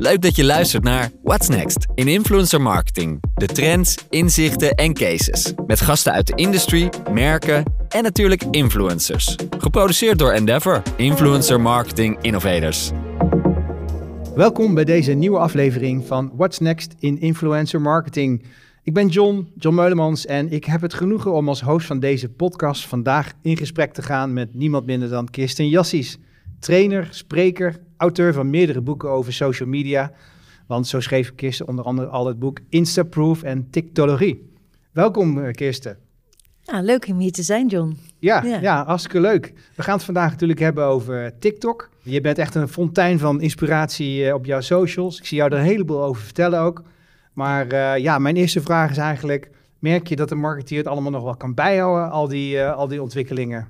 Leuk dat je luistert naar What's Next in influencer marketing. De trends, inzichten en cases. Met gasten uit de industry, merken en natuurlijk influencers. Geproduceerd door Endeavor, Influencer Marketing Innovators. Welkom bij deze nieuwe aflevering van What's Next in Influencer Marketing. Ik ben John, John Meulemans en ik heb het genoegen om als host van deze podcast vandaag in gesprek te gaan met niemand minder dan Kirsten Jassies. Trainer, spreker, auteur van meerdere boeken over social media. Want zo schreef Kirsten onder andere al het boek Instaproof en Tiktologie. Welkom eh, Kirsten. Ja, leuk om hier te zijn, John. Ja, ja, ja. hartstikke leuk. We gaan het vandaag natuurlijk hebben over TikTok. Je bent echt een fontein van inspiratie eh, op jouw socials. Ik zie jou er een heleboel over vertellen ook. Maar uh, ja, mijn eerste vraag is eigenlijk... merk je dat de marketeer het allemaal nog wel kan bijhouden, al die, uh, al die ontwikkelingen?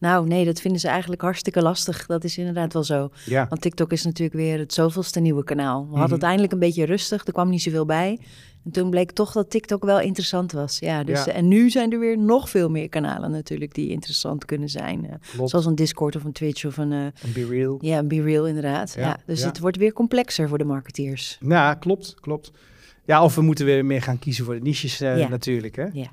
Nou, nee, dat vinden ze eigenlijk hartstikke lastig. Dat is inderdaad wel zo. Ja. Want TikTok is natuurlijk weer het zoveelste nieuwe kanaal. We hadden Mhm. het eindelijk een beetje rustig, er kwam niet zoveel bij. En toen bleek toch dat TikTok wel interessant was. Ja, dus, Ja. En nu zijn er weer nog veel meer kanalen natuurlijk die interessant kunnen zijn. Eh, Klopt. zoals een Discord of een Twitch of een... eh, En Be Real. ja, een Be Real inderdaad. Ja, Ja, dus het wordt weer complexer voor de marketeers. Ja, klopt, klopt. Ja, of we moeten weer meer gaan kiezen voor de niches eh, Ja. natuurlijk. Hè? Ja.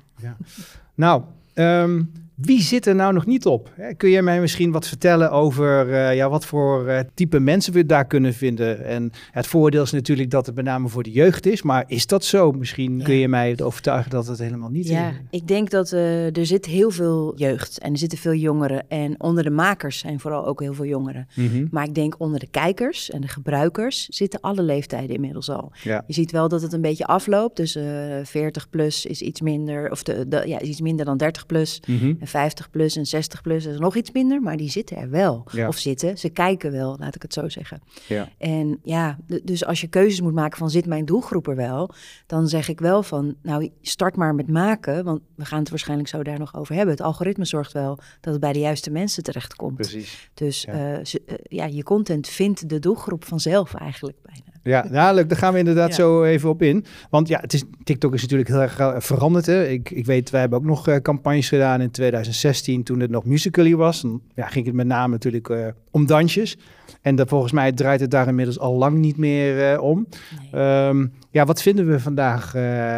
Nou, ehm, wie zit er nou nog niet op? Kun je mij misschien wat vertellen over eh, ja, wat voor eh, type mensen we daar kunnen vinden? En het voordeel is natuurlijk dat het met name voor de jeugd is. Maar is dat zo? Misschien Ja. kun je mij overtuigen dat het helemaal niet Ja, is. ik denk dat eh, er zit heel veel jeugd en er zitten veel jongeren. En onder de makers zijn vooral ook heel veel jongeren. Mhm. Maar ik denk onder de kijkers en de gebruikers zitten alle leeftijden inmiddels al. Ja. Je ziet wel dat het een beetje afloopt. Dus eh 40 plus is iets minder, of de, de, ja, is iets minder dan 30 plus. Mhm. 50 plus en 60 plus is nog iets minder, maar die zitten er wel. Ja. Of zitten, ze kijken wel, laat ik het zo zeggen. Ja. En ja, dus als je keuzes moet maken van zit mijn doelgroep er wel, dan zeg ik wel van, nou start maar met maken, want we gaan het waarschijnlijk zo daar nog over hebben. Het algoritme zorgt wel dat het bij de juiste mensen terechtkomt. Precies. Dus Ja. eh, ze- eh, ja, je content vindt de doelgroep vanzelf eigenlijk bijna. Ja, nou, leuk. Daar gaan we inderdaad Ja. zo even op in. Want ja, het is, TikTok is natuurlijk heel erg eh, veranderd. Hè? Ik, ik weet, wij hebben ook nog eh, campagnes gedaan in 2016 toen het nog Musical.ly was. Dan ja, ging het met name natuurlijk eh, om dansjes. En dat, volgens mij draait het daar inmiddels al lang niet meer om. Nee. Ehm, ja, wat vinden we vandaag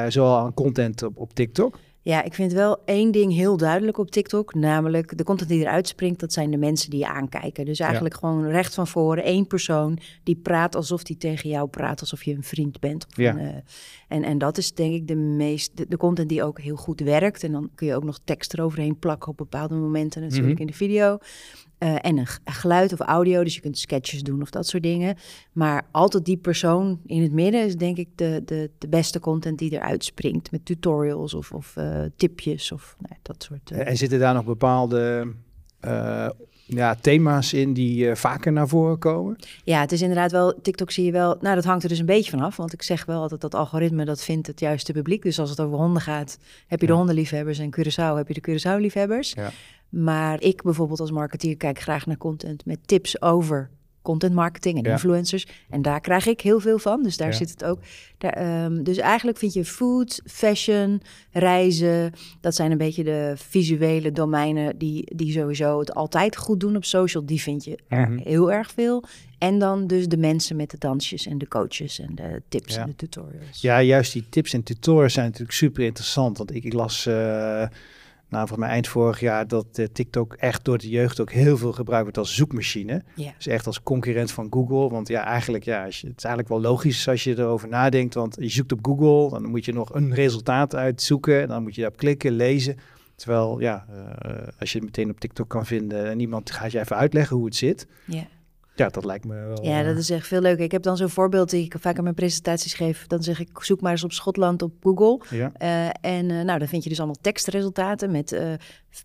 zoal aan content op, op TikTok? Ja, ik vind wel één ding heel duidelijk op TikTok. Namelijk de content die eruit springt, dat zijn de mensen die je aankijken. Dus eigenlijk gewoon recht van voren één persoon die praat alsof die tegen jou praat. Alsof je een vriend bent. Of Ja. een, eh, en, en dat is denk ik de meest, de, de content die ook heel goed werkt. En dan kun je ook nog tekst eroverheen plakken op bepaalde momenten natuurlijk Mhm. in de video. Eh, en een, geluid of audio, dus je kunt sketches doen of dat soort dingen. Maar altijd die persoon in het midden is denk ik de, de, de beste content die eruit springt. Met tutorials of, of eh, tipjes of nou, dat soort... eh. En zitten daar nog bepaalde ja, thema's in die vaker naar voren komen? Ja, het is inderdaad wel, TikTok zie je wel, nou dat hangt er dus een beetje vanaf. Want ik zeg wel altijd dat algoritme, dat vindt het juiste publiek. Dus als het over honden gaat, heb je de hondenliefhebbers en Curaçao heb je de Curaçao-liefhebbers. Ja. Maar ik bijvoorbeeld als marketeer kijk graag naar content met tips over content marketing en Ja. influencers. En daar krijg ik heel veel van, dus daar Ja. zit het ook. Daar, ehm, dus eigenlijk vind je food, fashion, reizen, dat zijn een beetje de visuele domeinen die, die sowieso het altijd goed doen op social. Die vind je Mhm. heel erg veel. En dan dus de mensen met de dansjes en de coaches en de tips Ja. en de tutorials. Ja, juist die tips en tutorials zijn natuurlijk super interessant. Want ik, ik las, eh nou, volgens mij eind vorig jaar, dat eh, TikTok echt door de jeugd ook heel veel gebruikt wordt als zoekmachine. Ja. Dus echt als concurrent van Google. Want ja, eigenlijk, ja, als je, het is eigenlijk wel logisch als je erover nadenkt. Want je zoekt op Google, dan moet je nog een resultaat uitzoeken. En dan moet je daarop klikken, lezen. Terwijl, ja, eh, als je het meteen op TikTok kan vinden en iemand gaat je even uitleggen hoe het zit. Ja. Ja, dat lijkt me wel... Ja, eh, dat is echt veel leuker. Ik heb dan zo'n voorbeeld die ik vaak in mijn presentaties geef. Dan zeg ik, zoek maar eens op Schotland op Google. Ja, Eh, en eh, nou, dan vind je dus allemaal tekstresultaten met eh,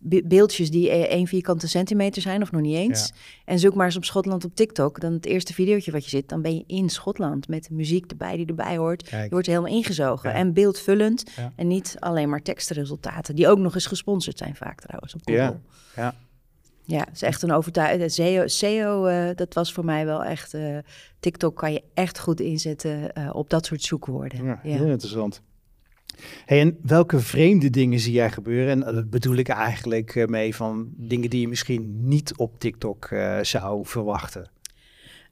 be- beeldjes die eh, één vierkante centimeter zijn of nog niet eens. En zoek maar eens op Schotland op TikTok. Dan het eerste videootje wat je zit, dan ben je in Schotland met de muziek erbij die erbij hoort. Je wordt helemaal ingezogen Ja. en beeldvullend. En niet alleen maar tekstresultaten, die ook nog eens gesponsord zijn vaak trouwens op Google. Ja, ja. Ja, het is echt een overtuiging. SEO, SEO eh, dat was voor mij wel echt... eh, TikTok kan je echt goed inzetten eh, op dat soort zoekwoorden. Ja, Ja. heel interessant. Hey, en welke vreemde dingen zie jij gebeuren? En dat bedoel ik eigenlijk eh, mee van dingen die je misschien niet op TikTok eh, zou verwachten.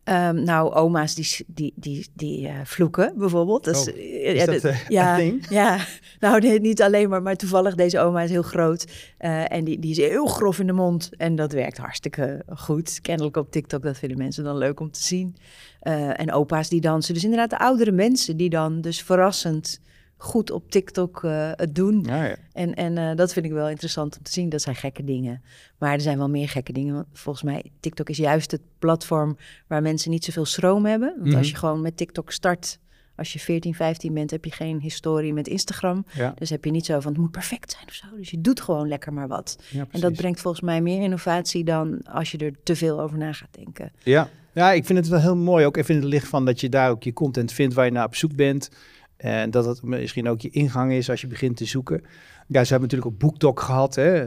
Ehm, nou, oma's die, die, die, die uh, vloeken bijvoorbeeld. Oh, is ja, dat, uh, ja, ding? ja, nou nee, niet alleen maar, maar toevallig deze oma is heel groot. Uh, en die, die is heel grof in de mond. En dat werkt hartstikke goed. Kennelijk op TikTok, dat vinden mensen dan leuk om te zien. en opa's die dansen. Dus inderdaad de oudere mensen die dan dus verrassend goed op TikTok uh, het doen. Ja, ja. En, en uh, dat vind ik wel interessant om te zien. Dat zijn gekke dingen. Maar er zijn wel meer gekke dingen. Want volgens mij, TikTok is juist het platform waar mensen niet zoveel stroom hebben. Want mm -hmm. als je gewoon met TikTok start, als je 14, 15 bent, heb je geen historie met Instagram. Ja. Dus heb je niet zo van het moet perfect zijn of zo. Dus je doet gewoon lekker maar wat. Ja, en dat brengt volgens mij meer innovatie dan als je er te veel over na gaat denken. Ja. ja, ik vind het wel heel mooi. Ook even in het licht van dat je daar ook je content vindt waar je naar op zoek bent. En dat het misschien ook je ingang is als je begint te zoeken. Ja, ze hebben natuurlijk ook BookTok gehad. Hè?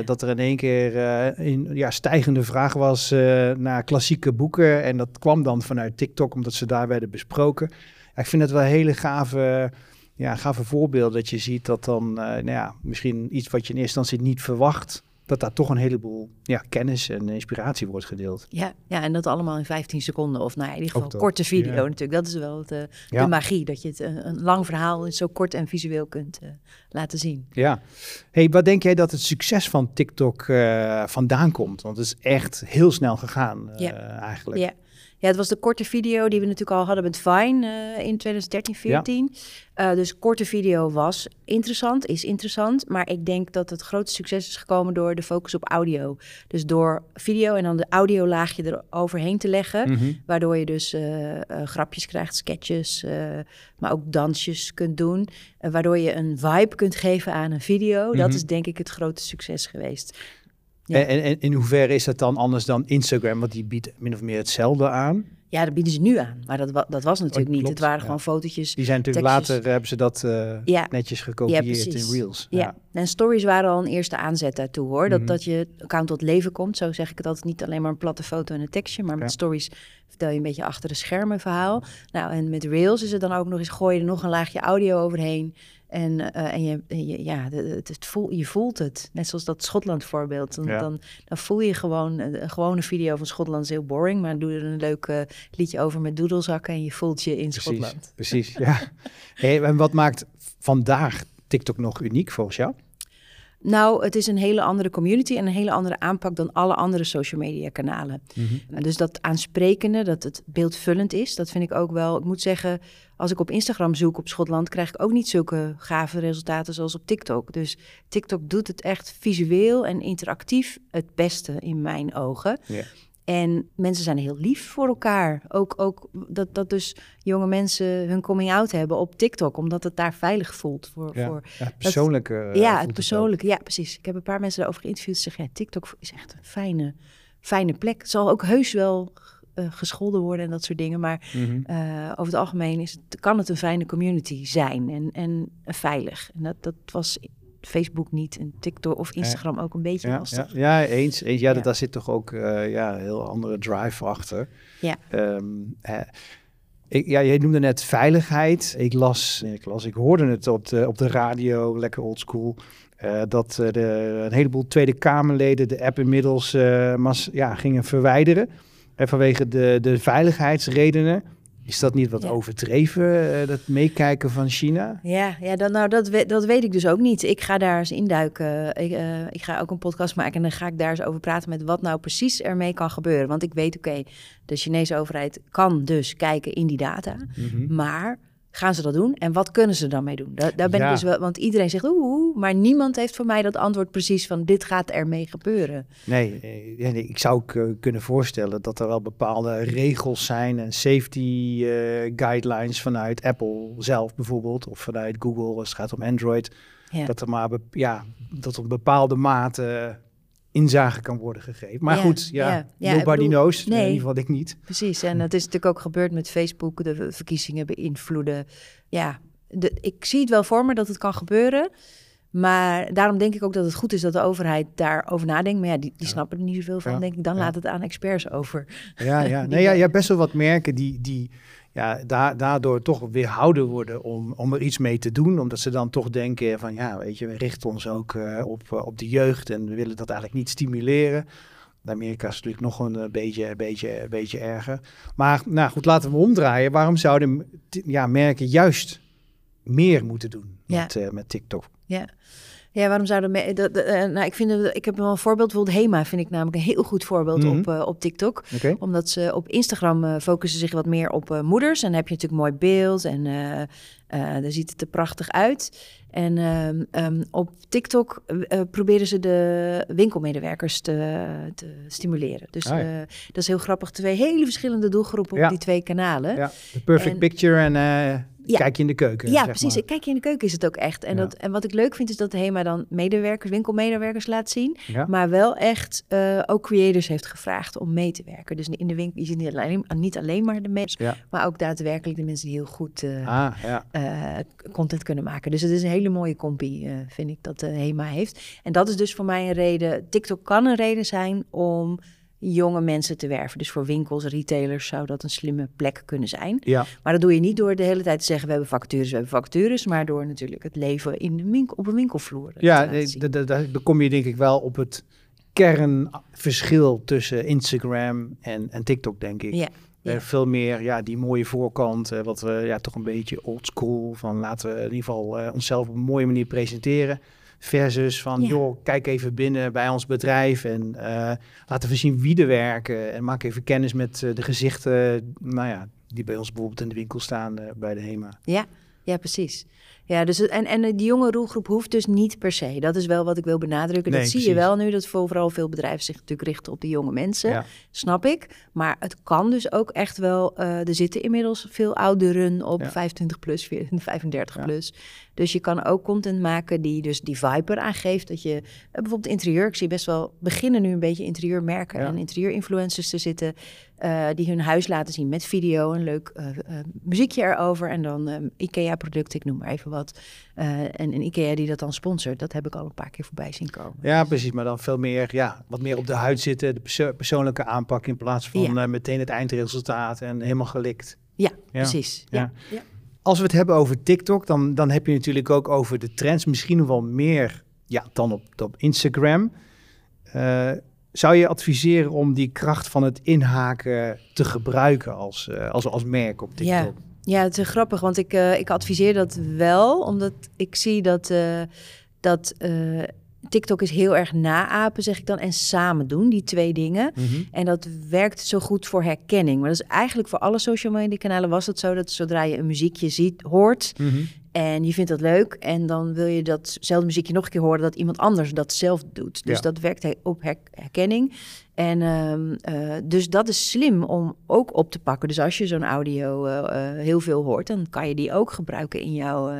Uh, dat er in één keer uh, een ja, stijgende vraag was uh, naar klassieke boeken. En dat kwam dan vanuit TikTok, omdat ze daar werden besproken. Ja, ik vind het wel hele gave, ja, gave voorbeelden dat je ziet dat dan nou ja, misschien iets wat je in eerste instantie niet verwacht dat daar toch een heleboel ja, kennis en inspiratie wordt gedeeld. Ja, ja, en dat allemaal in 15 seconden. Of nou, in ieder geval korte video ja. natuurlijk. Dat is wel de, Ja. de magie. Dat je het een, een lang verhaal zo kort en visueel kunt eh, laten zien. Ja. Hey, wat denk jij dat het succes van TikTok eh, vandaan komt? Want het is echt heel snel gegaan eh, Ja. eigenlijk. Ja. Ja, het was de korte video die we natuurlijk al hadden met Vine eh, in 2013, 14. Eh, dus korte video was interessant, is interessant. Maar ik denk dat het grote succes is gekomen door de focus op audio. Dus door video en dan de audiolaagje er overheen te leggen. Mhm. Waardoor je dus eh, grapjes krijgt, sketches, maar ook dansjes kunt doen. waardoor je een vibe kunt geven aan een video. Dat Mhm. is denk ik het grote succes geweest. Ja. En, en, en in hoeverre is dat dan anders dan Instagram? Want die biedt min of meer hetzelfde aan. Ja, dat bieden ze nu aan. Maar dat, dat was natuurlijk Oh, niet. Het waren ja. gewoon fotootjes. Die zijn natuurlijk Tekstjes. later, hebben ze dat eh, Ja. netjes gekopieerd in Reels. Ja. en stories waren al een eerste aanzet daartoe hoor. Dat, Mhm. dat je account tot leven komt. Zo zeg ik het altijd. Niet alleen maar een platte foto en een tekstje. Maar met stories vertel je een beetje achter de schermen verhaal. Nou, en met Reels is het dan ook nog eens gooi je er nog een laagje audio overheen. En, eh, en je, je, ja, het, het voel, je voelt het. Net zoals dat Schotland voorbeeld. Dan, Ja. dan, dan voel je gewoon, eh, een gewone video van Schotland is heel boring. Maar doe er een leuk eh, liedje over met doedelzakken en je voelt je in Precies, Schotland. precies ja. Hey, en wat maakt vandaag TikTok nog uniek volgens jou? Nou, het is een hele andere community en een hele andere aanpak dan alle andere social media kanalen. Dus dat aansprekende, dat het beeldvullend is, dat vind ik ook wel. Ik moet zeggen, als ik op Instagram zoek op Schotland, krijg ik ook niet zulke gave resultaten zoals op TikTok. Dus TikTok doet het echt visueel en interactief het beste in mijn ogen. Ja. En mensen zijn heel lief voor elkaar. Ook, ook dat, dat dus jonge mensen hun coming out hebben op TikTok, omdat het daar veilig voelt. Voor, Ja, voor, ja, het persoonlijke. eh, ja, het persoonlijke. Ja, precies. Ik heb een paar mensen daarover geïnterviewd. Ze zeggen, ja, TikTok is echt een fijne, fijne plek. Het zal ook heus wel eh, gescholden worden en dat soort dingen. Maar Mhm. eh, over het algemeen is het, kan het een fijne community zijn en, en veilig. En dat, dat was Facebook niet en TikTok of Instagram ook een beetje Ja, lastig. ja, ja, eens. eens. Ja, dat- daar zit toch ook eh, ja, een heel andere drive achter. Ja. Ehm, eh, ik, ja, jij noemde net veiligheid. Ik las, ik las, ik hoorde het op de, op de radio, lekker oldschool. eh dat eh, de, een heleboel Tweede Kamerleden de app inmiddels mas, ja, gingen verwijderen. En vanwege de, de veiligheidsredenen. Is dat niet wat Ja. overdreven, eh, dat meekijken van China? Ja, ja dan, nou, dat, we- dat weet ik dus ook niet. Ik ga daar eens induiken. Ik, eh, ik ga ook een podcast maken en dan ga ik daar eens over praten met wat nou precies ermee kan gebeuren. Want ik weet, oké, de Chinese overheid kan dus kijken in die data. Mhm. Maar gaan ze dat doen? En wat kunnen ze dan mee doen? Daar, daar ben Ja. ik dus wel, want iedereen zegt oeh, maar niemand heeft voor mij dat antwoord precies van dit gaat ermee gebeuren. Nee, eh, nee, ik zou eh, kunnen voorstellen dat er wel bepaalde regels zijn en safety eh, guidelines vanuit Apple zelf bijvoorbeeld, of vanuit Google als het gaat om Android, Ja. dat er maar ja, dat op bepaalde mate inzage kan worden gegeven. Maar Ja, goed, ja, ja. Nobody bedoel, knows. nee. In ieder geval ik niet. Precies, en dat is natuurlijk ook gebeurd met Facebook, de ver- verkiezingen beïnvloeden. Ja, de, ik zie het wel voor me dat het kan gebeuren. Maar daarom denk ik ook dat het goed is dat de overheid daarover nadenkt. Maar ja, die, die snappen er niet zoveel van, Ja, denk ik. Dan ja. laat het aan experts over. Ja, ja. Nee, ja, je hebt best wel wat merken die, die ja, da daardoor toch weerhouden worden om, om er iets mee te doen. Omdat ze dan toch denken van ja, weet je, we richten ons ook eh, op, eh, op de jeugd en we willen dat eigenlijk niet stimuleren. In Amerika is het natuurlijk nog een eh, beetje, beetje, beetje erger. Maar nou goed, laten we omdraaien. Waarom zouden ja, merken juist meer moeten doen Ja. met, met TikTok? Ja. Ja, waarom zouden me, dat, eh, nou, ik vind ik heb wel een voorbeeld, bijvoorbeeld Hema vind ik namelijk een heel goed voorbeeld Mhm. op, eh, op TikTok. Omdat ze op Instagram eh, focussen zich wat meer op moeders. En dan heb je natuurlijk mooi beeld en daar ziet het er prachtig uit. En ehm, ehm, op TikTok proberen ze de winkelmedewerkers te, te stimuleren. Dus Ah, ja. dat is heel grappig. Twee hele verschillende doelgroepen Ja. op die twee kanalen. Ja, de perfect En- picture en Ja. kijk je in de keuken. Ja, precies. maar. Kijk je in de keuken is het ook echt. En, Ja. dat, en wat ik leuk vind is dat Hema dan medewerkers, winkelmedewerkers laat zien. Ja. Maar wel echt eh, ook creators heeft gevraagd om mee te werken. Dus in de winkel, je ziet niet alleen, niet alleen maar de mensen, maar ook daadwerkelijk de mensen die heel goed eh, Ah, eh, content kunnen maken. Dus het is een hele mooie compie, eh, vind ik, dat de Hema heeft. En dat is dus voor mij een reden. TikTok kan een reden zijn om jonge mensen te werven. Dus voor winkels, retailers zou dat een slimme plek kunnen zijn. Ja, Maar dat doe je niet door de hele tijd te zeggen: we hebben vacatures, we hebben vacatures. Maar door natuurlijk het leven in de winkel, op een winkelvloer. eh, ja laten nee, zien. da- da- da- dan kom je denk ik wel op het kernverschil tussen Instagram en, en TikTok, denk ik. ja, ja. veel meer ja, die mooie voorkant, eh, wat we ja, toch een beetje oldschool van laten we in ieder geval eh, onszelf op een mooie manier presenteren. Versus van, Ja. joh, kijk even binnen bij ons bedrijf en eh, laten we zien wie er werken. En maak even kennis met eh, de gezichten, nou ja, die bij ons bijvoorbeeld in de winkel staan eh, bij de HEMA. ja, ja, precies. Ja, dus en, en die jonge doelgroep hoeft dus niet per se. Dat is wel wat ik wil benadrukken. Nee, dat zie je wel nu, dat vooral veel bedrijven zich natuurlijk richten op de jonge mensen. Ja. Snap ik. Maar het kan dus ook echt wel. eh, er zitten inmiddels veel ouderen op Ja. 25 plus, 35 Ja. plus. Dus je kan ook content maken die dus die vibe aangeeft. Dat je eh, bijvoorbeeld interieur. Ik zie best wel beginnen nu een beetje interieurmerken en interieurinfluencers te zitten. Eh, die hun huis laten zien met video, een leuk eh, eh, muziekje erover. En dan eh, IKEA-producten, ik noem maar even wat. En een IKEA die dat dan sponsort. Dat heb ik al een paar keer voorbij zien komen. ja, precies. Maar dan veel meer, ja, wat meer op de huid zitten, de perso- persoonlijke aanpak in plaats van Ja. meteen het eindresultaat en helemaal gelikt. Ja, Ja. precies. Ja. Ja. Als we het hebben over TikTok, dan, dan heb je natuurlijk ook over de trends, misschien wel meer ja, dan op, op Instagram. Zou je adviseren om die kracht van het inhaken te gebruiken als, eh, als, als merk op Ja. TikTok? Ja, het is grappig, want ik, eh, ik adviseer dat wel, omdat ik zie dat, eh, dat TikTok is heel erg naapen, zeg ik dan, en samen doen, die twee dingen. Mhm. En dat werkt zo goed voor herkenning. Maar dat is eigenlijk voor alle social media kanalen was het zo dat zodra je een muziekje ziet, hoort Mhm. en je vindt dat leuk en dan wil je datzelfde muziekje nog een keer horen dat iemand anders dat zelf doet. Dus Ja. dat werkt op her- herkenning. En ehm, eh, dus dat is slim om ook op te pakken. Dus als je zo'n audio eh, eh, heel veel hoort, dan kan je die ook gebruiken in jouw,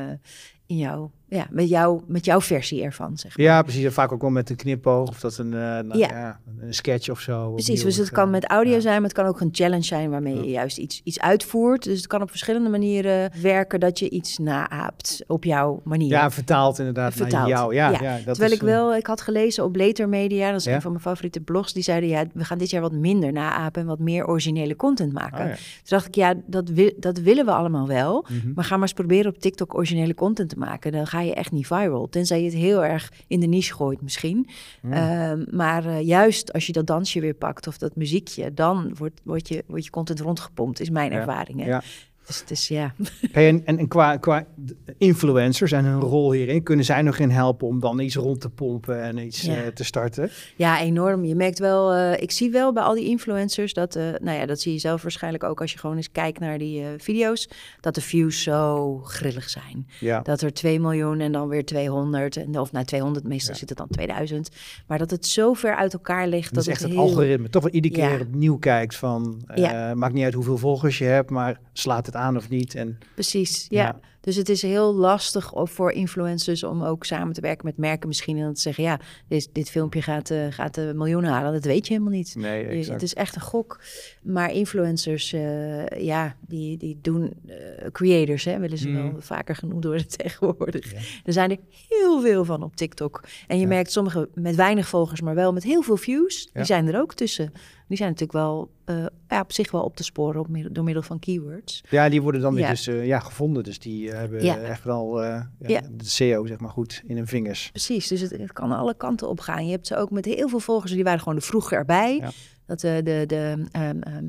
in jouw, ja, met, jou, met jouw versie ervan. Zeg maar. Ja, precies. En vaak ook wel met een knipoog of dat een, eh, nou, Ja. ja. een sketch of zo. Precies, opnieuw dus het kan met audio ja. zijn, maar het kan ook een challenge zijn waarmee je juist iets, iets uitvoert. Dus het kan op verschillende manieren werken dat je iets naaapt op jouw manier. Ja, vertaald inderdaad Vertaald, naar jou. Ja, ja. dat Terwijl is, ik eh, wel, ik had gelezen op Later Media, dat is een van mijn favoriete blogs, die zeiden ja, we gaan dit jaar wat minder naapen en wat meer originele content maken. oh. Toen dacht ik, ja, dat, dat willen we allemaal wel. Mhm. Maar ga maar eens proberen op TikTok originele content te maken. Dan ga je echt niet viral. Tenzij je het heel erg in de niche gooit misschien. Mm. Ehm, maar eh, juist als je dat dansje weer pakt of dat muziekje... dan wordt, wordt, je, wordt je content rondgepompt, is mijn Ja, ervaring. Hè? ja. Dus het is, ja... Hey, en en, qua, qua influencers en hun rol hierin, kunnen zij nog in helpen om dan iets rond te pompen en iets Ja. eh, te starten? Ja, enorm. Je merkt wel, eh, ik zie wel bij al die influencers dat, eh, nou ja, dat zie je zelf waarschijnlijk ook als je gewoon eens kijkt naar die video's, dat de views zo grillig zijn. Ja. Dat er 2 miljoen en dan weer 200, en, of nou 200, meestal Ja. zit het dan 2000. Maar dat het zo ver uit elkaar ligt. Dat is echt het algoritme. Toch wel iedere keer opnieuw kijkt van... Maakt niet uit hoeveel volgers je hebt, maar slaat het aan of niet. En, Precies, ja. Ja. Dus het is heel lastig voor influencers om ook samen te werken met merken misschien. En dan te zeggen, ja, dit, dit filmpje gaat, eh gaat de miljoenen halen. Dat weet je helemaal niet. nee, exact. het is echt een gok. Maar influencers, eh, ja, die, die doen eh, creators, hè, willen ze Mhm. wel vaker genoemd worden tegenwoordig. Ja. Er zijn er heel veel van op TikTok. En je Ja. merkt sommige met weinig volgers, maar wel met heel veel views. Die zijn er ook tussen. Die zijn natuurlijk wel eh, ja, op zich wel op te sporen op middel, door middel van keywords. Ja, die worden dan weer Ja. dus eh, ja, gevonden. Dus die, hebben Ja. echt wel eh, ja, Ja. de SEO zeg maar goed in hun vingers. Precies, dus het, het kan alle kanten op gaan. Je hebt ze ook met heel veel volgers, die waren gewoon er vroeger erbij. Dat eh, de, de ehm, ehm,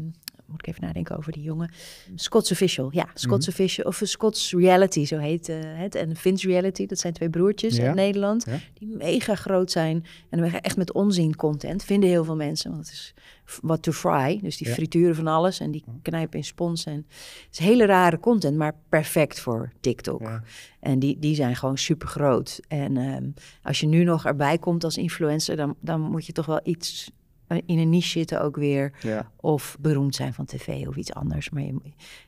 moet ik even nadenken over die jongen. Scots Official, ja. Scots Mhm. Official, of Scots Reality, zo heet eh, het. En Vince Reality, dat zijn twee broertjes Ja. uit Nederland. Ja. Die mega groot zijn. En echt met onzin content, vinden heel veel mensen. Want het is what to fry. Dus die Ja. frituren van alles en die knijpen in spons. En het is hele rare content, maar perfect voor TikTok. En die, die zijn gewoon super groot. En ehm, als je nu nog erbij komt als influencer, dan, dan moet je toch wel iets in een niche zitten ook weer. Ja. Of beroemd zijn van tv of iets anders. Maar je, moet-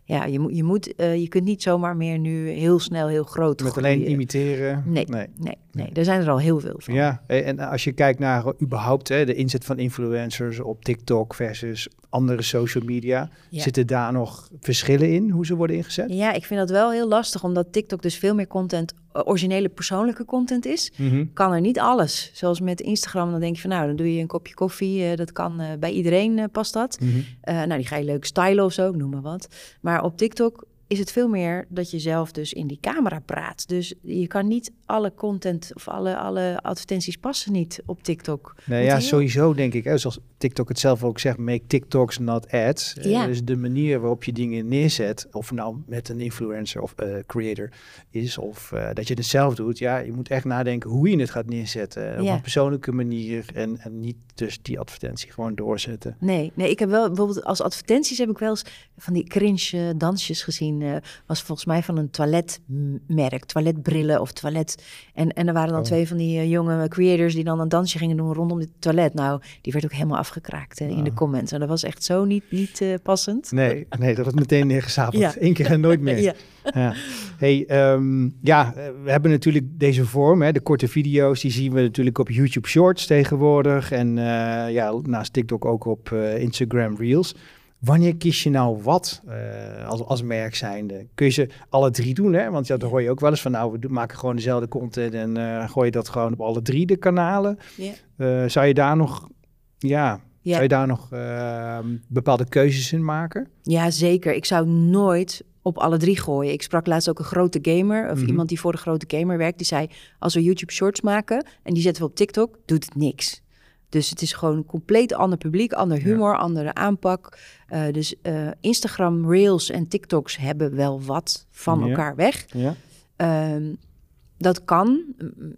ja, je, moet, je, moet, eh, je kunt niet zomaar meer nu heel snel heel groot Met alleen imiteren. Nee, nee. nee, nee, er zijn er al heel veel van. Ja, eh, en als je kijkt naar eh, überhaupt hè, de inzet van influencers op TikTok versus andere social media, Ja. zitten daar nog verschillen in hoe ze worden ingezet? Ja, ik vind dat wel heel lastig, omdat TikTok dus veel meer content, eh, originele persoonlijke content is. Mhm. kan er niet alles. Zoals met Instagram, dan denk je van nou, dan doe je een kopje koffie. eh, dat kan eh, bij iedereen past dat. Mhm. Nou, die ga je leuk stylen of zo, noem maar wat. Maar op TikTok is het veel meer dat je zelf dus in die camera praat. Dus je kan niet alle content of alle, alle advertenties passen niet op TikTok. Nee, ja, heel- sowieso denk ik. Hè, zoals TikTok het zelf ook zegt, make TikToks not ads. Eh, Ja. dus de manier waarop je dingen neerzet, of nou met een influencer of eh, creator is, of eh, dat je het zelf doet. Ja, je moet echt nadenken hoe je het gaat neerzetten. eh, Op Ja. een persoonlijke manier en, en niet dus die advertentie gewoon doorzetten. Nee, nee, ik heb wel bijvoorbeeld als advertenties heb ik wel eens van die cringe eh, dansjes gezien. eh, was volgens mij van een toiletmerk, toiletbrillen of toilet. En, en er waren dan Oh. twee van die eh, jonge creators die dan een dansje gingen doen rondom dit toilet. Nou, die werd ook helemaal afgekraakt in de Oh. comments. En dat was echt zo niet, niet eh, passend. Nee, nee, dat wordt meteen neergezapeld. Ja. Eén keer en nooit meer. Ja. Ja. Hey, ehm, ja, we hebben natuurlijk deze vorm, hè, de korte video's, die zien we natuurlijk op YouTube Shorts tegenwoordig. En eh, ja, naast TikTok ook op eh, Instagram Reels. Wanneer kies je nou wat als, als merk zijnde? Kun je ze alle drie doen, hè? Want ja, dan hoor je ook wel eens van, nou, we maken gewoon dezelfde content en gooi je dat gewoon op alle drie de kanalen. Zou je daar nog, ja, Ja. zou je daar nog ehm, bepaalde keuzes in maken? Ja, zeker. Ik zou nooit op alle drie gooien. Ik sprak laatst ook een grote gamer, of Mhm. iemand die voor de grote gamer werkt. Die zei, als we YouTube Shorts maken en die zetten we op TikTok, doet het niks. Dus het is gewoon een compleet ander publiek, ander humor, andere aanpak. Eh, dus eh, Instagram, Reels en TikToks hebben wel wat van Ja. elkaar weg. Ja. Ehm, dat kan,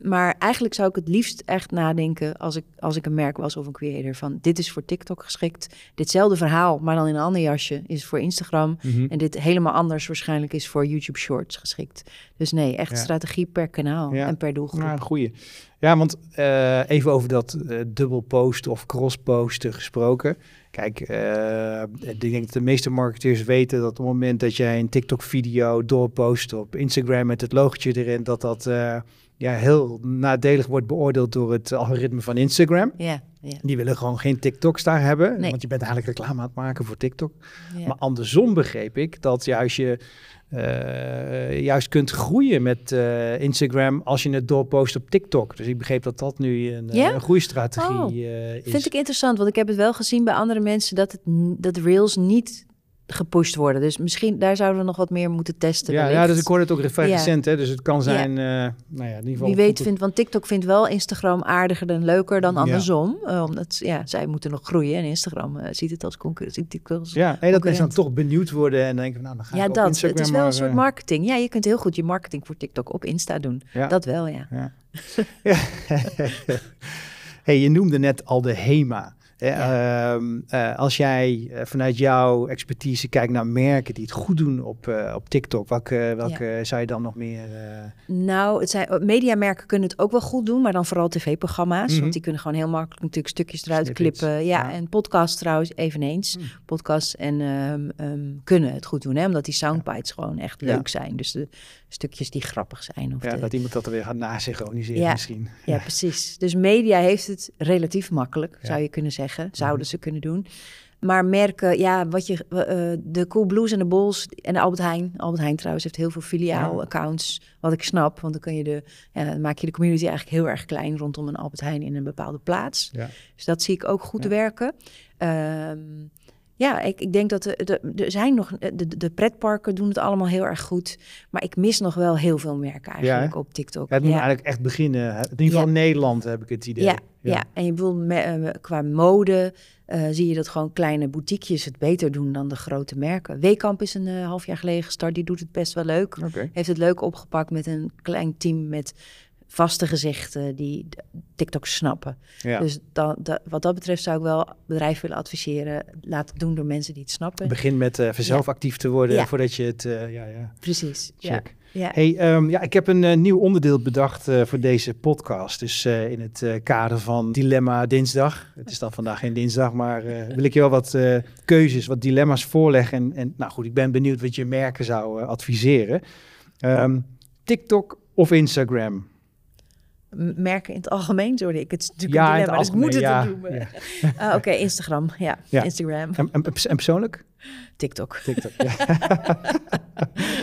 maar eigenlijk zou ik het liefst echt nadenken als ik, als ik een merk was of een creator van dit is voor TikTok geschikt. Ditzelfde verhaal, maar dan in een ander jasje is voor Instagram. Mhm. En dit helemaal anders waarschijnlijk is voor YouTube Shorts geschikt. Dus nee, echt Ja. strategie per kanaal Ja. en per doelgroep. Een goeie. Ja, want eh, even over dat eh dubbel posten of cross posten gesproken. Kijk, eh, ik denk dat de meeste marketeers weten dat op het moment dat jij een TikTok-video doorpost op Instagram met het logotje erin, dat dat eh, ja, heel nadelig wordt beoordeeld door het algoritme van Instagram. Ja, ja, Die willen gewoon geen TikToks daar hebben, Nee. want je bent eigenlijk reclame aan het maken voor TikTok. ja. Maar andersom begreep ik dat juist je eh, juist kunt groeien met eh, Instagram als je het doorpost op TikTok. Dus ik begreep dat dat nu een, eh, een groeistrategie Oh, is. Vind ik interessant, want ik heb het wel gezien bij andere mensen dat, het, dat Reels niet gepusht worden. Dus misschien daar zouden we nog wat meer moeten testen. ja, ja, dus ik hoorde het ook vrij Ja. recent, hè, dus het kan zijn, eh, nou ja, in ieder geval... Wie weet goed- vindt, want TikTok vindt wel Instagram aardiger en leuker dan Ja. andersom. Eh, omdat ja, zij moeten nog groeien en Instagram eh, ziet het als concurrentie. Ja, nee, dat mensen dan toch benieuwd worden en denken, nou, dan ga Ja, ik op dat. Instagram Het is wel een soort marketing. Ja, je kunt heel goed je marketing voor TikTok op Insta doen. ja. Dat wel, ja. Ja. ja. hey, je noemde net al de HEMA. Eh, ehm, eh, als jij eh, vanuit jouw expertise kijkt naar merken die het goed doen op, eh, op TikTok, welke, welke zou je dan nog meer... Nou, het zijn, mediamerken kunnen het ook wel goed doen, maar dan vooral tv-programma's. Mhm. Want die kunnen gewoon heel makkelijk natuurlijk stukjes eruit Snippets, klippen. Ja, ja. en podcasts trouwens eveneens. Mhm. Podcasts en ehm, ehm, kunnen het goed doen, hè? omdat die soundbites gewoon echt leuk zijn. Dus de stukjes die grappig zijn. Of ja, de, dat iemand dat er weer gaat nasynchroniseren Ja. misschien. Ja, precies. Dus media heeft het relatief makkelijk, Ja. Mhm. zou je kunnen zeggen. Zouden ze kunnen doen. Maar merken, ja, wat je, eh, de Cool Blues en de Bulls en de Albert Heijn. Albert Heijn trouwens heeft heel veel filiaal-accounts, wat ik snap. Want dan, kun je de, ja, dan maak je de community eigenlijk heel erg klein rondom een Albert Heijn in een bepaalde plaats. Ja. Dus dat zie ik ook goed Ja. werken. Ehm, Ja, ik, ik denk dat er, de, er zijn nog, de, de pretparken doen het allemaal heel erg goed. Maar ik mis nog wel heel veel merken eigenlijk op TikTok. Ja, het moet eigenlijk echt beginnen. In ieder geval in Nederland heb ik het idee. Ja, ja. en je bedoelt me, qua mode uh, zie je dat gewoon kleine boutiquejes het beter doen dan de grote merken. Weekamp is een uh, half jaar geleden gestart, die doet het best wel leuk. Okay. Heeft het leuk opgepakt met een klein team met vaste gezichten die TikTok snappen. Ja. Dus dan, dat, wat dat betreft zou ik wel bedrijven willen adviseren, laat het doen door mensen die het snappen. Begin met uh, zelf Ja. actief te worden Ja. voordat je het, eh, ja, ja, Precies. Ja. check. Ja. Hey, ehm, ja, ik heb een eh, nieuw onderdeel bedacht voor deze podcast. Dus in het kader van Dilemma Dinsdag. Het is dan vandaag geen dinsdag, maar wil ik je wel wat keuzes, wat dilemma's voorleggen. En, en nou goed, ik ben benieuwd wat je merken zou adviseren. Ehm, TikTok of Instagram? Merken in het algemeen, sorry, ik het is natuurlijk Ja, een dilemma, dus ik moet het ja, ja. Ah, Oké, Instagram, ja. Instagram, En, en, en persoonlijk? TikTok. TikTok,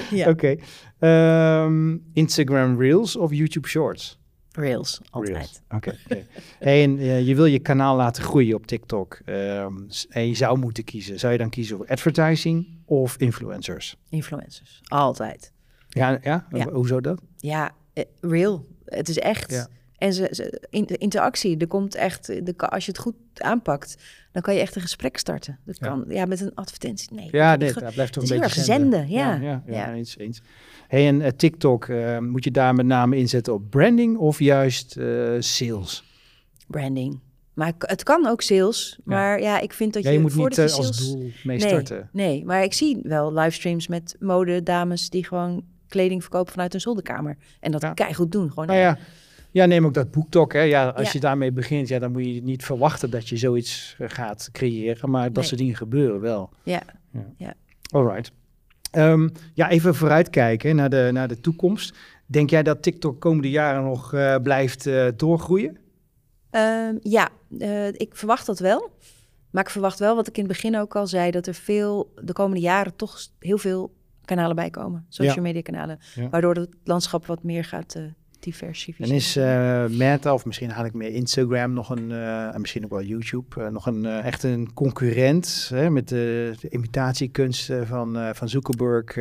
ja. Oké. Ehm, Instagram Reels of YouTube Shorts? Rails, altijd. Reels. Oké. Hey, en eh, je wil je kanaal laten groeien op TikTok. ehm, en je zou moeten kiezen. Zou je dan kiezen voor advertising of influencers? Influencers, altijd. Ja, ja? Ja. hoezo dat? Ja, eh, real. Het is echt. Ja. En ze, ze, in, de interactie, er komt echt, de, als je het goed aanpakt, dan kan je echt een gesprek starten. Dat Ja. kan, ja, met een advertentie. Nee, Ja, dat blijft toch een beetje zenden, ja. Ja, ja, eens, eens. Hey, en eh, TikTok, eh, moet je daar met name inzetten op branding of juist eh, sales? branding. Maar het kan ook sales. Maar ja, ik vind dat Ja, je, je moet niet als doel mee nee, starten. nee, maar ik zie wel livestreams met modedames die gewoon kleding verkopen vanuit hun zolderkamer. En dat Ja. keihard doen. Gewoon Nou ja, ja, neem ook dat BookTok. Hè. Ja, als Ja. je daarmee begint, ja, dan moet je niet verwachten dat je zoiets eh, gaat creëren. Maar dat Nee. soort dingen gebeuren wel. Ja. Alright. Ehm, ja, even vooruitkijken naar de, naar de toekomst. Denk jij dat TikTok komende jaren nog eh, blijft eh, doorgroeien? Ehm, ja, ik verwacht dat wel. Maar ik verwacht wel, wat ik in het begin ook al zei, dat er veel de komende jaren toch heel veel kanalen bij komen. Social media kanalen. Waardoor het landschap wat meer gaat eh diversificeren. En is eh, Meta, of misschien haal ik meer Instagram, nog een, eh, en misschien ook wel YouTube, eh, nog een echt een concurrent hè, met de, de imitatiekunsten van, van Zuckerberg.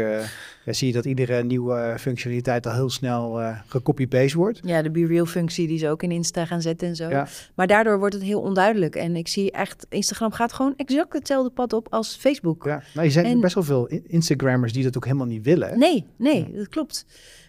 ja, zie je dat iedere nieuwe functionaliteit al heel snel gecopy-paste wordt. Ja, de Be Real functie die ze ook in Insta gaan zetten en zo. Ja. Maar daardoor wordt het heel onduidelijk. En ik zie echt, Instagram gaat gewoon exact hetzelfde pad op als Facebook. Ja, nou, er zijn En- best wel veel in- Instagrammers die dat ook helemaal niet willen. hè? Nee, nee, dat klopt.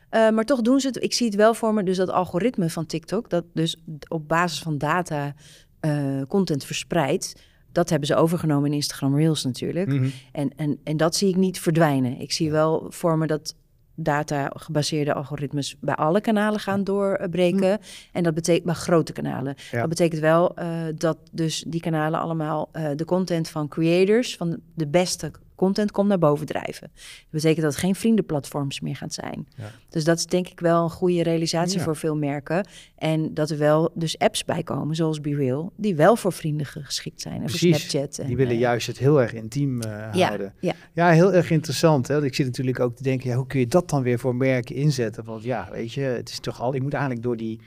Eh, maar toch doen ze het. Ik zie het wel voor me, dus dat algoritme van TikTok, dat dus op basis van data eh, content verspreidt. Dat hebben ze overgenomen in Instagram Reels natuurlijk. Mhm. En, en, en dat zie ik niet verdwijnen. Ik zie wel voor me dat data-gebaseerde algoritmes bij alle kanalen gaan doorbreken. En dat betekent bij grote kanalen. Ja. Dat betekent wel eh, dat dus die kanalen allemaal de content van creators, van de beste content, komt naar boven drijven. Dat betekent dat het geen vriendenplatforms meer gaan zijn. Ja. Dus dat is denk ik wel een goede realisatie Ja. voor veel merken. En dat er wel dus apps bij komen, zoals BeReal, die wel voor vrienden geschikt zijn. En voor. Snapchat. En, Die willen eh, juist het heel erg intiem eh, ja, houden. ja, Ja, heel erg interessant. Hè? Ik zit natuurlijk ook te denken, ja, hoe kun je dat dan weer voor merken inzetten? Want ja, weet je, het is toch al, ik moet eigenlijk door die,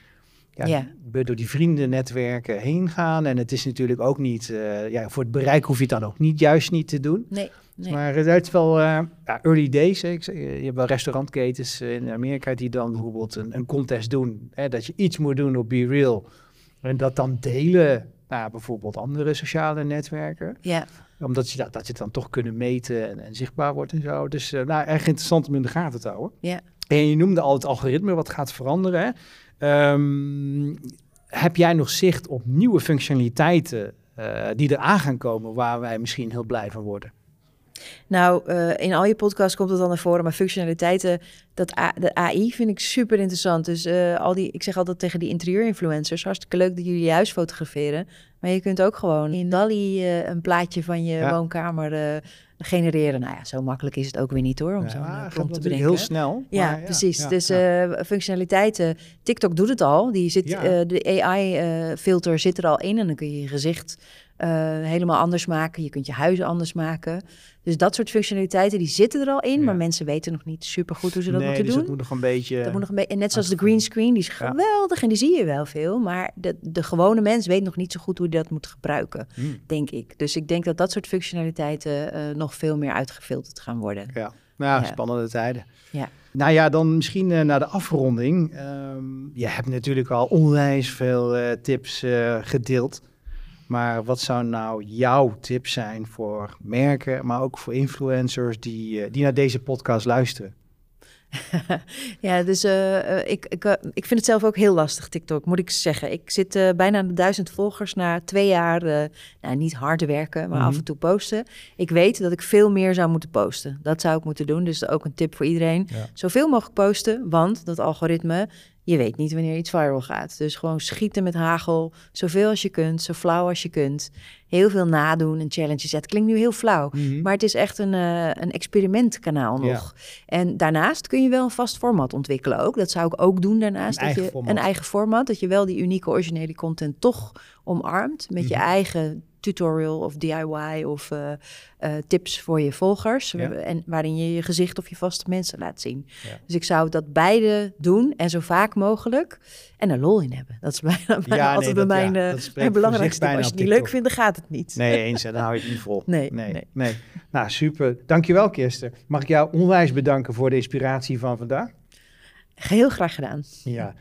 ja, door die vriendennetwerken heen gaan. En het is natuurlijk ook niet, eh, ja, voor het bereik hoef je het dan ook niet, juist niet te doen. nee. nee. Maar het is wel eh, ja, early days. Hè. Ik zeg, je hebt wel restaurantketens eh, in Amerika die dan bijvoorbeeld een, een contest doen. Hè, dat je iets moet doen op Be Real. En dat dan delen naar bijvoorbeeld andere sociale netwerken ja. omdat je dat, dat je het dan toch kunnen meten en, en zichtbaar wordt en zo. Dus eh, nou, erg interessant om in de gaten te houden. Ja. En je noemde al het algoritme wat gaat veranderen. Hè? Ehm, heb jij nog zicht op nieuwe functionaliteiten eh, die er aan gaan komen waar wij misschien heel blij van worden? Nou, eh, in al je podcasts komt het dan naar voren, maar functionaliteiten, dat A- de AI vind ik super interessant. Dus eh, al die, ik zeg altijd tegen die interieurinfluencers, hartstikke leuk dat jullie je huis fotograferen, maar je kunt ook gewoon in DALI een plaatje van je Ja. woonkamer genereren. Nou ja, zo makkelijk is het ook weer niet hoor, om Ja, zo'n prompt te bedenken. heel snel. Ja, precies. dus eh, functionaliteiten. TikTok doet het al. Die zit, eh, de AI-filter zit er al in en dan kun je je gezicht eh, helemaal anders maken. Je kunt je huizen anders maken. Dus dat soort functionaliteiten, die zitten er al in. Ja. Maar mensen weten nog niet super goed hoe ze dat nee, moeten dus doen. dat moet nog een beetje... Dat moet nog een beetje. En net zoals de green screen, die is Ja. geweldig en die zie je wel veel. Maar de, de gewone mens weet nog niet zo goed hoe hij dat moet gebruiken, Hmm. denk ik. Dus ik denk dat dat soort functionaliteiten eh, nog veel meer uitgefilterd gaan worden. Ja, nou, Ja. spannende tijden. Ja. Nou ja, dan misschien eh, naar de afronding. Ehm, je hebt natuurlijk al onwijs veel tips gedeeld. Maar wat zou nou jouw tip zijn voor merken, maar ook voor influencers die, eh, die naar deze podcast luisteren? ja, dus eh, eh, ik, ik, ik vind het zelf ook heel lastig, TikTok, moet ik zeggen. Ik zit bijna aan de duizend volgers na twee jaar, nou, niet hard werken, maar Mhm. af en toe posten. Ik weet dat ik veel meer zou moeten posten. Dat zou ik moeten doen, dus ook een tip voor iedereen. Ja. Zoveel mogelijk posten, want dat algoritme, je weet niet wanneer iets viral gaat. Dus gewoon schieten met hagel, zoveel als je kunt, zo flauw als je kunt. Heel veel nadoen en challenges. Ja, Het klinkt nu heel flauw, maar het is echt een, eh, een experimentkanaal Ja. nog. En daarnaast kun je wel een vast format ontwikkelen ook. Dat zou ik ook doen daarnaast. Een dat eigen je, format. Een eigen format. Dat je wel die unieke originele content toch omarmt. Met je Mhm. eigen tutorial of DIY of eh, eh, tips voor je volgers. Ja. En waarin je je gezicht of je vaste mensen laat zien. Ja. Dus ik zou dat beide doen en zo vaak mogelijk. En er lol in hebben. Dat is bijna, bijna altijd bij mijn, eh, dat mijn belangrijkste Als je het niet leuk vindt, dan gaat het niet. Nee, eens, dan hou je het niet vol. Nee, nee, nee. nee. Nou, super. Dankjewel, Kirsten. Mag ik jou onwijs bedanken voor de inspiratie van vandaag? Heel graag gedaan. Ja.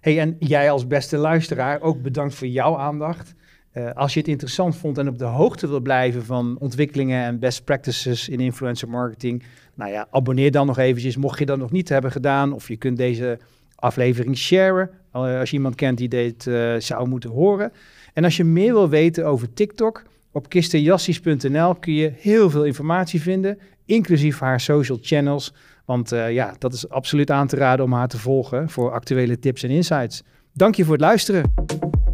Hey, en jij als beste luisteraar, ook bedankt voor jouw aandacht. Eh, als je het interessant vond en op de hoogte wil blijven van ontwikkelingen en best practices in influencer marketing, nou ja, abonneer dan nog eventjes, mocht je dat nog niet hebben gedaan. Of je kunt deze aflevering sharen, eh, als je iemand kent die dit eh, zou moeten horen. En als je meer wil weten over TikTok, op kistenjassies.nl kun je heel veel informatie vinden, inclusief haar social channels. Want ja, dat is absoluut aan te raden om haar te volgen voor actuele tips en insights. Dank je voor het luisteren.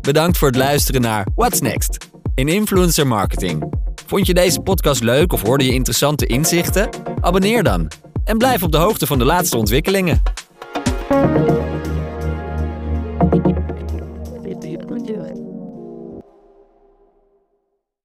Bedankt voor het luisteren naar What's Next in influencer marketing. Vond je deze podcast leuk of hoorde je interessante inzichten? Abonneer dan en blijf op de hoogte van de laatste ontwikkelingen.